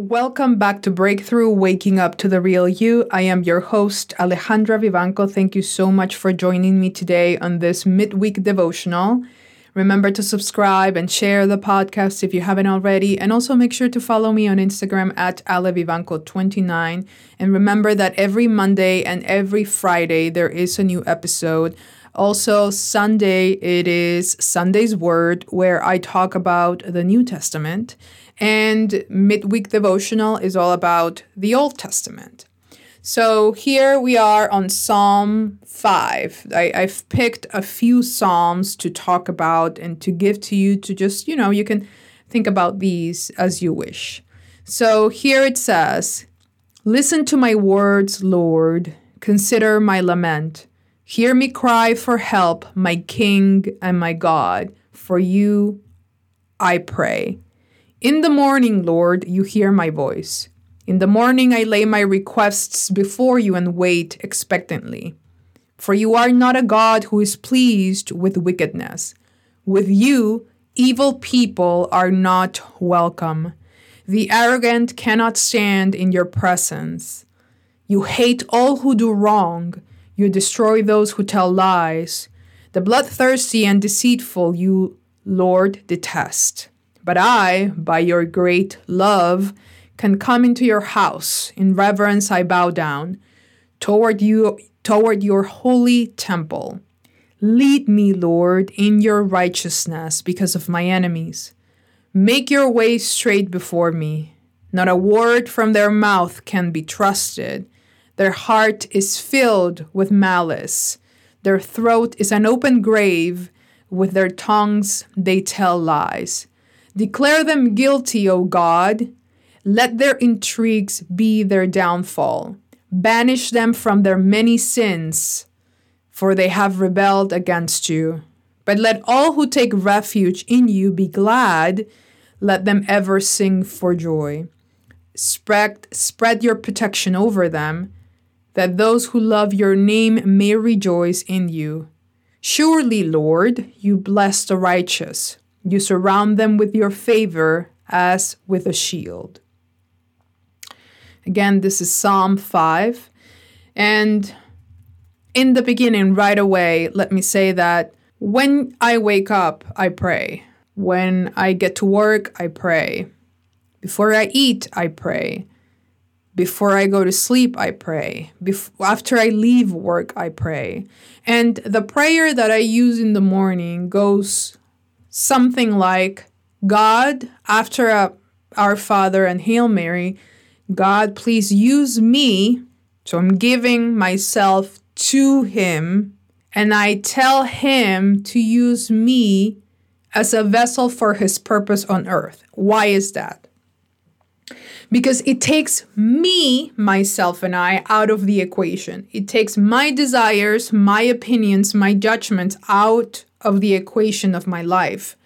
Welcome back to Breakthrough Waking Up to the Real You. I am your host, Alejandra Vivanco. Thank you so much for joining me today on this midweek devotional. Remember to subscribe and share the podcast if you haven't already, and also make sure to follow me on Instagram at alevivanco29. And remember that every Monday and every Friday there is a new episode. Also, Sunday, it is Sunday's Word, where I talk about the New Testament. And midweek devotional is all about the Old Testament. So here we are on Psalm 5. I, have picked a few Psalms to talk about and to give to you to just, you know, you can think about these as you wish. So here it says, Listen to my words, Lord. Consider my lament. Hear me cry for help, my King and my God. For you I pray. In the morning, Lord, you hear my voice. In the morning, I lay my requests before you and wait expectantly. For you are not a God who is pleased with wickedness. With you, evil people are not welcome. The arrogant cannot stand in your presence. You hate all who do wrong. You destroy those who tell lies. The bloodthirsty and deceitful you, Lord, detest. But I, by your great love, can come into your house. In reverence I bow down toward you toward your holy temple. Lead me, Lord, in your righteousness because of my enemies. Make your way straight before me. Not a word from their mouth can be trusted. Their heart is filled with malice. Their throat is an open grave. With their tongues they tell lies. Declare them guilty, O God. Let their intrigues be their downfall. Banish them from their many sins, for they have rebelled against you. But let all who take refuge in you be glad. Let them ever sing for joy. Spread, spread your protection over them, that those who love your name may rejoice in you. Surely, Lord, you bless the righteous. You surround them with your favor as with a shield. Again, this is Psalm 5. And in the beginning, right away, let me say that when I wake up, I pray. When I get to work, I pray. Before I eat, I pray. Before I go to sleep, I pray. Bef- after I leave work, I pray. And the prayer that I use in the morning goes something like God, after a, Our Father and Hail Mary, God, please use me. So I'm giving myself to Him, and I tell Him to use me as a vessel for His purpose on earth. Why is that? Because it takes me, myself, and I out of the equation. It takes my desires, my opinions, my judgments out of the equation of my life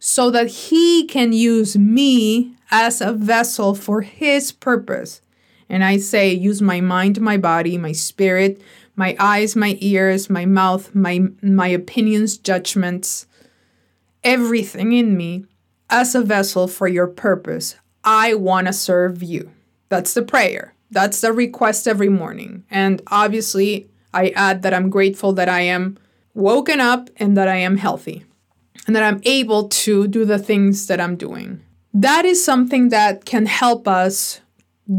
so that He can use me as a vessel for His purpose. And I say, use my mind, my body, my spirit, my eyes, my ears, my mouth, my, my opinions, judgments, everything in me as a vessel for your purpose. I want to serve you. That's the prayer. That's the request every morning. And obviously, I add that I'm grateful that I am woken up and that I am healthy and that I'm able to do the things that I'm doing. That is something that can help us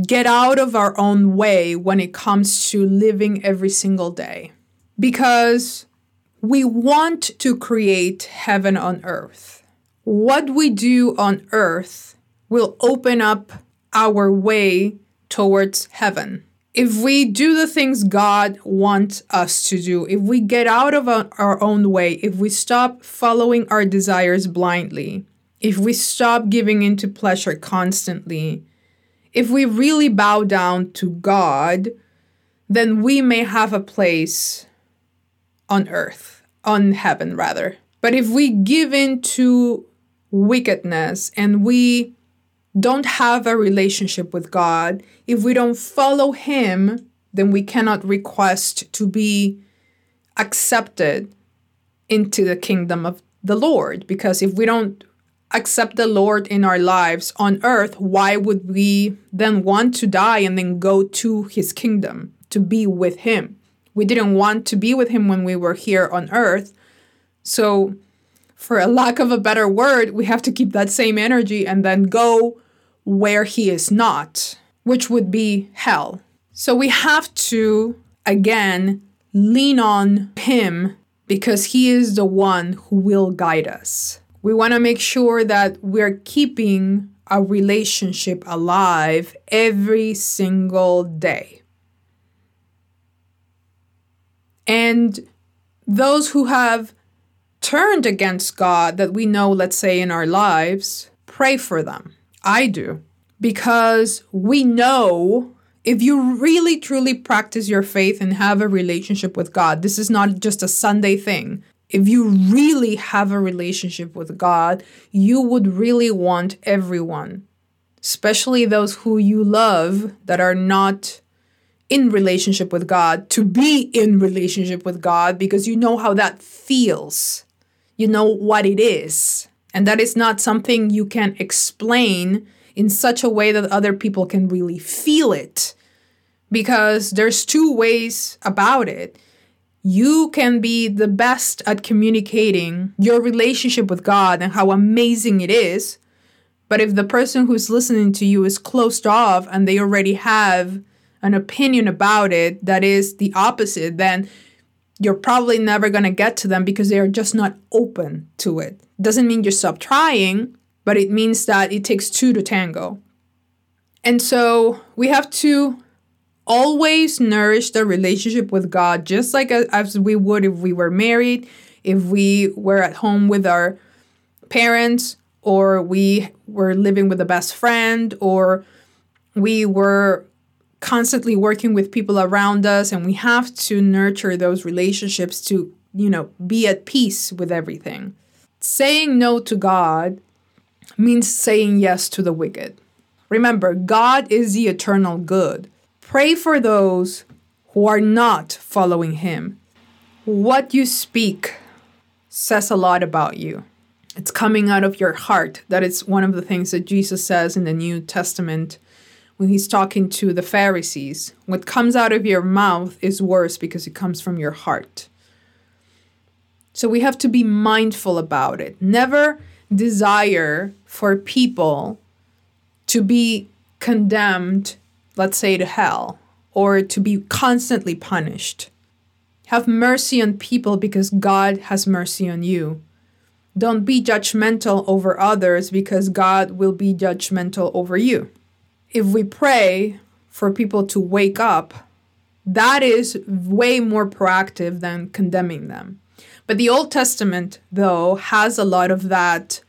get out of our own way when it comes to living every single day. Because we want to create heaven on earth. What we do on earth will open up our way towards heaven if we do the things God wants us to do, if we get out of our own way, if we stop following our desires blindly, if we stop giving into pleasure constantly, if we really bow down to God, then we may have a place on earth, on heaven rather. But if we give in to wickedness and we don't have a relationship with God, if we don't follow Him, then we cannot request to be accepted into the kingdom of the Lord. Because if we don't accept the Lord in our lives on earth, why would we then want to die and then go to his kingdom to be with him? We didn't want to be with him when we were here on earth. So, for a lack of a better word, we have to keep that same energy and then go where he is not, which would be hell. So, we have to, again, lean on him because he is the one who will guide us. We want to make sure that we're keeping a relationship alive every single day. And those who have turned against God that we know, let's say, in our lives, pray for them. I do. Because we know if you really truly practice your faith and have a relationship with God, this is not just a Sunday thing. If you really have a relationship with God, you would really want everyone, especially those who you love that are not in relationship with God, to be in relationship with God because you know how that feels. You know what it is. And that is not something you can explain in such a way that other people can really feel it. Because there's two ways about it. You can be the best at communicating your relationship with God and how amazing it is. But if the person who's listening to you is closed off and they already have an opinion about it that is the opposite, then you're probably never going to get to them because they are just not open to it. Doesn't mean you stop trying, but it means that it takes two to tango. And so we have to always nourish the relationship with God just like as we would if we were married, if we were at home with our parents, or we were living with a best friend, or we were constantly working with people around us and we have to nurture those relationships to, you know, be at peace with everything. Saying no to God means saying yes to the wicked. Remember, God is the eternal good. Pray for those who are not following Him. What you speak says a lot about you. It's coming out of your heart. That is one of the things that Jesus says in the New Testament when he's talking to the Pharisees. What comes out of your mouth is worse because it comes from your heart. So we have to be mindful about it. Never desire for people to be condemned, let's say, to hell, or to be constantly punished. Have mercy on people because God has mercy on you. Don't be judgmental over others because God will be judgmental over you. If we pray for people to wake up, that is way more proactive than condemning them. But the Old Testament, though, has a lot of that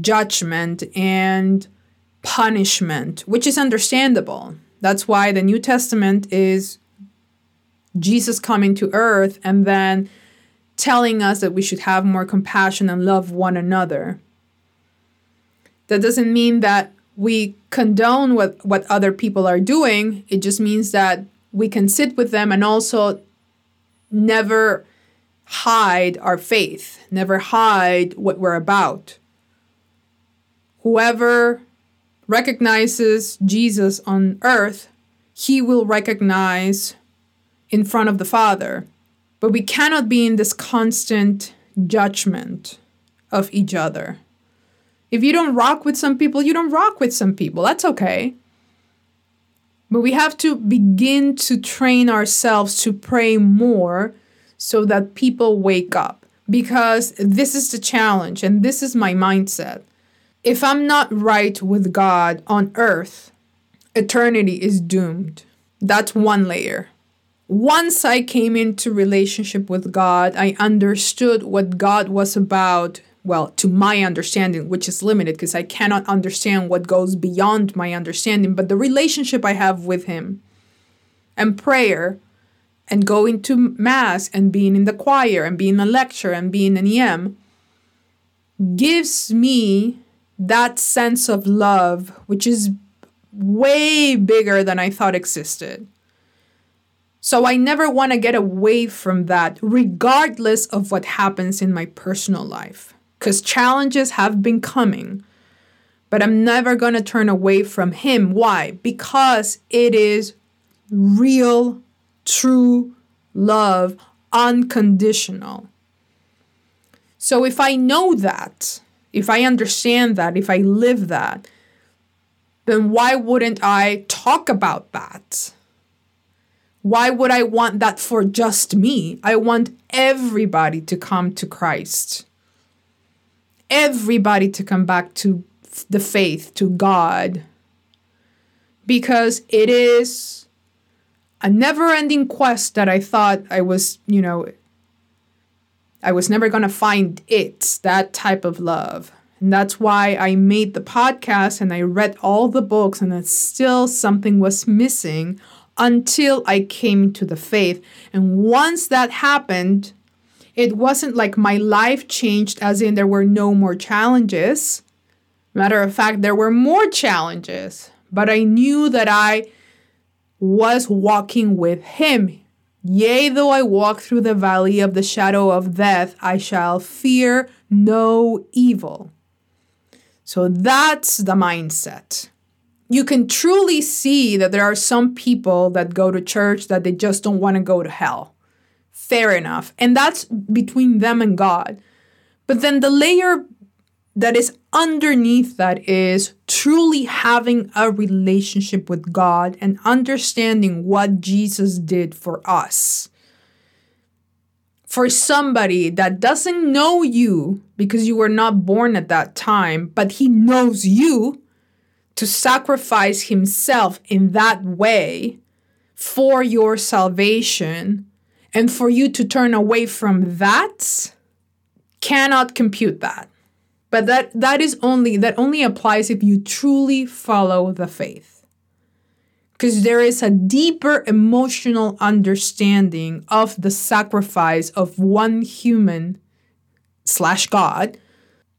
judgment and punishment, which is understandable. That's why the New Testament is Jesus coming to earth and then telling us that we should have more compassion and love one another. That doesn't mean that we condone what, what other people are doing. It just means that we can sit with them and also never hide our faith, never hide what we're about. Whoever recognizes Jesus on earth, he will recognize in front of the Father. But we cannot be in this constant judgment of each other. If you don't rock with some people, you don't rock with some people. That's okay. But we have to begin to train ourselves to pray more so that people wake up. Because this is the challenge, and this is my mindset. If I'm not right with God on earth, eternity is doomed. That's one layer. Once I came into relationship with God, I understood what God was about well, to my understanding, which is limited because I cannot understand what goes beyond my understanding, but the relationship I have with Him and prayer and going to Mass and being in the choir and being a lector and being an EM gives me that sense of love, which is way bigger than I thought existed. So I never want to get away from that, regardless of what happens in my personal life because challenges have been coming. But I'm never going to turn away from Him. Why? Because it is real, true love, unconditional. So if I know that, if I understand that, if I live that, then why wouldn't I talk about that? Why would I want that for just me? I want everybody to come to Christ. Everybody to come back to the faith, to God. Because it is a never ending quest that I thought I was, you know, I was never going to find it, that type of love. And that's why I made the podcast and I read all the books, and it's still something was missing until I came to the faith. And once that happened, it wasn't like my life changed, as in there were no more challenges. Matter of fact, there were more challenges, but I knew that I was walking with Him. Yea, though I walk through the valley of the shadow of death, I shall fear no evil. So that's the mindset. You can truly see that there are some people that go to church that they just don't want to go to hell. Fair enough. And that's between them and God. But then the layer that is underneath that is truly having a relationship with God and understanding what Jesus did for us for somebody that doesn't know you because you were not born at that time, but he knows you to sacrifice himself in that way for your salvation and for you to turn away from that cannot compute that but that that is only that only applies if you truly follow the faith because there is a deeper emotional understanding of the sacrifice of one human slash God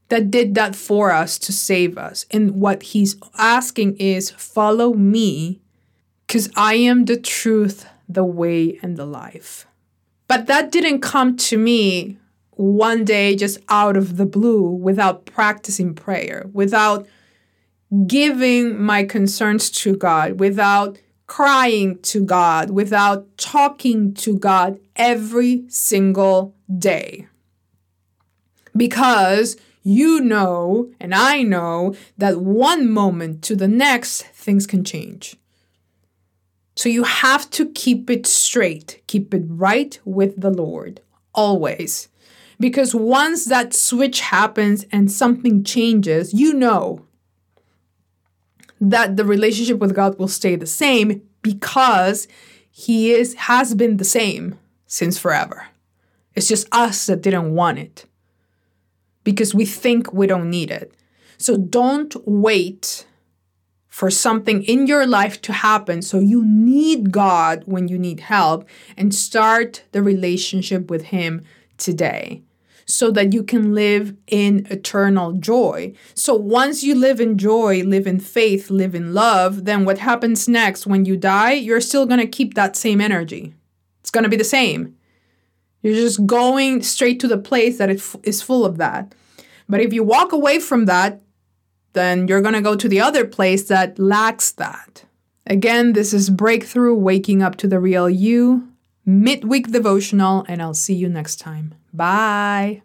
that did that for us to save us. And what he's asking is follow me because I am the truth, the way, and the life. But that didn't come to me one day just out of the blue without practicing prayer, without giving my concerns to God, without crying to God, without talking to God every single day. Because you know, and I know, that one moment to the next, things can change. So you have to keep it straight, keep it right with the Lord, always. Because once that switch happens and something changes, you know that the relationship with God will stay the same because he is has been the same since forever. It's just us that didn't want it because we think we don't need it. So don't wait for something in your life to happen. So you need God when you need help and start the relationship with Him today so that you can live in eternal joy. So once you live in joy, live in faith, live in love, then what happens next when you die, you're still going to keep that same energy. It's going to be the same. You're just going straight to the place that it f- is full of that. But if you walk away from that, then you're going to go to the other place that lacks that. Again, this is Breakthrough Waking Up to the Real You, midweek devotional, and I'll see you next time. Bye.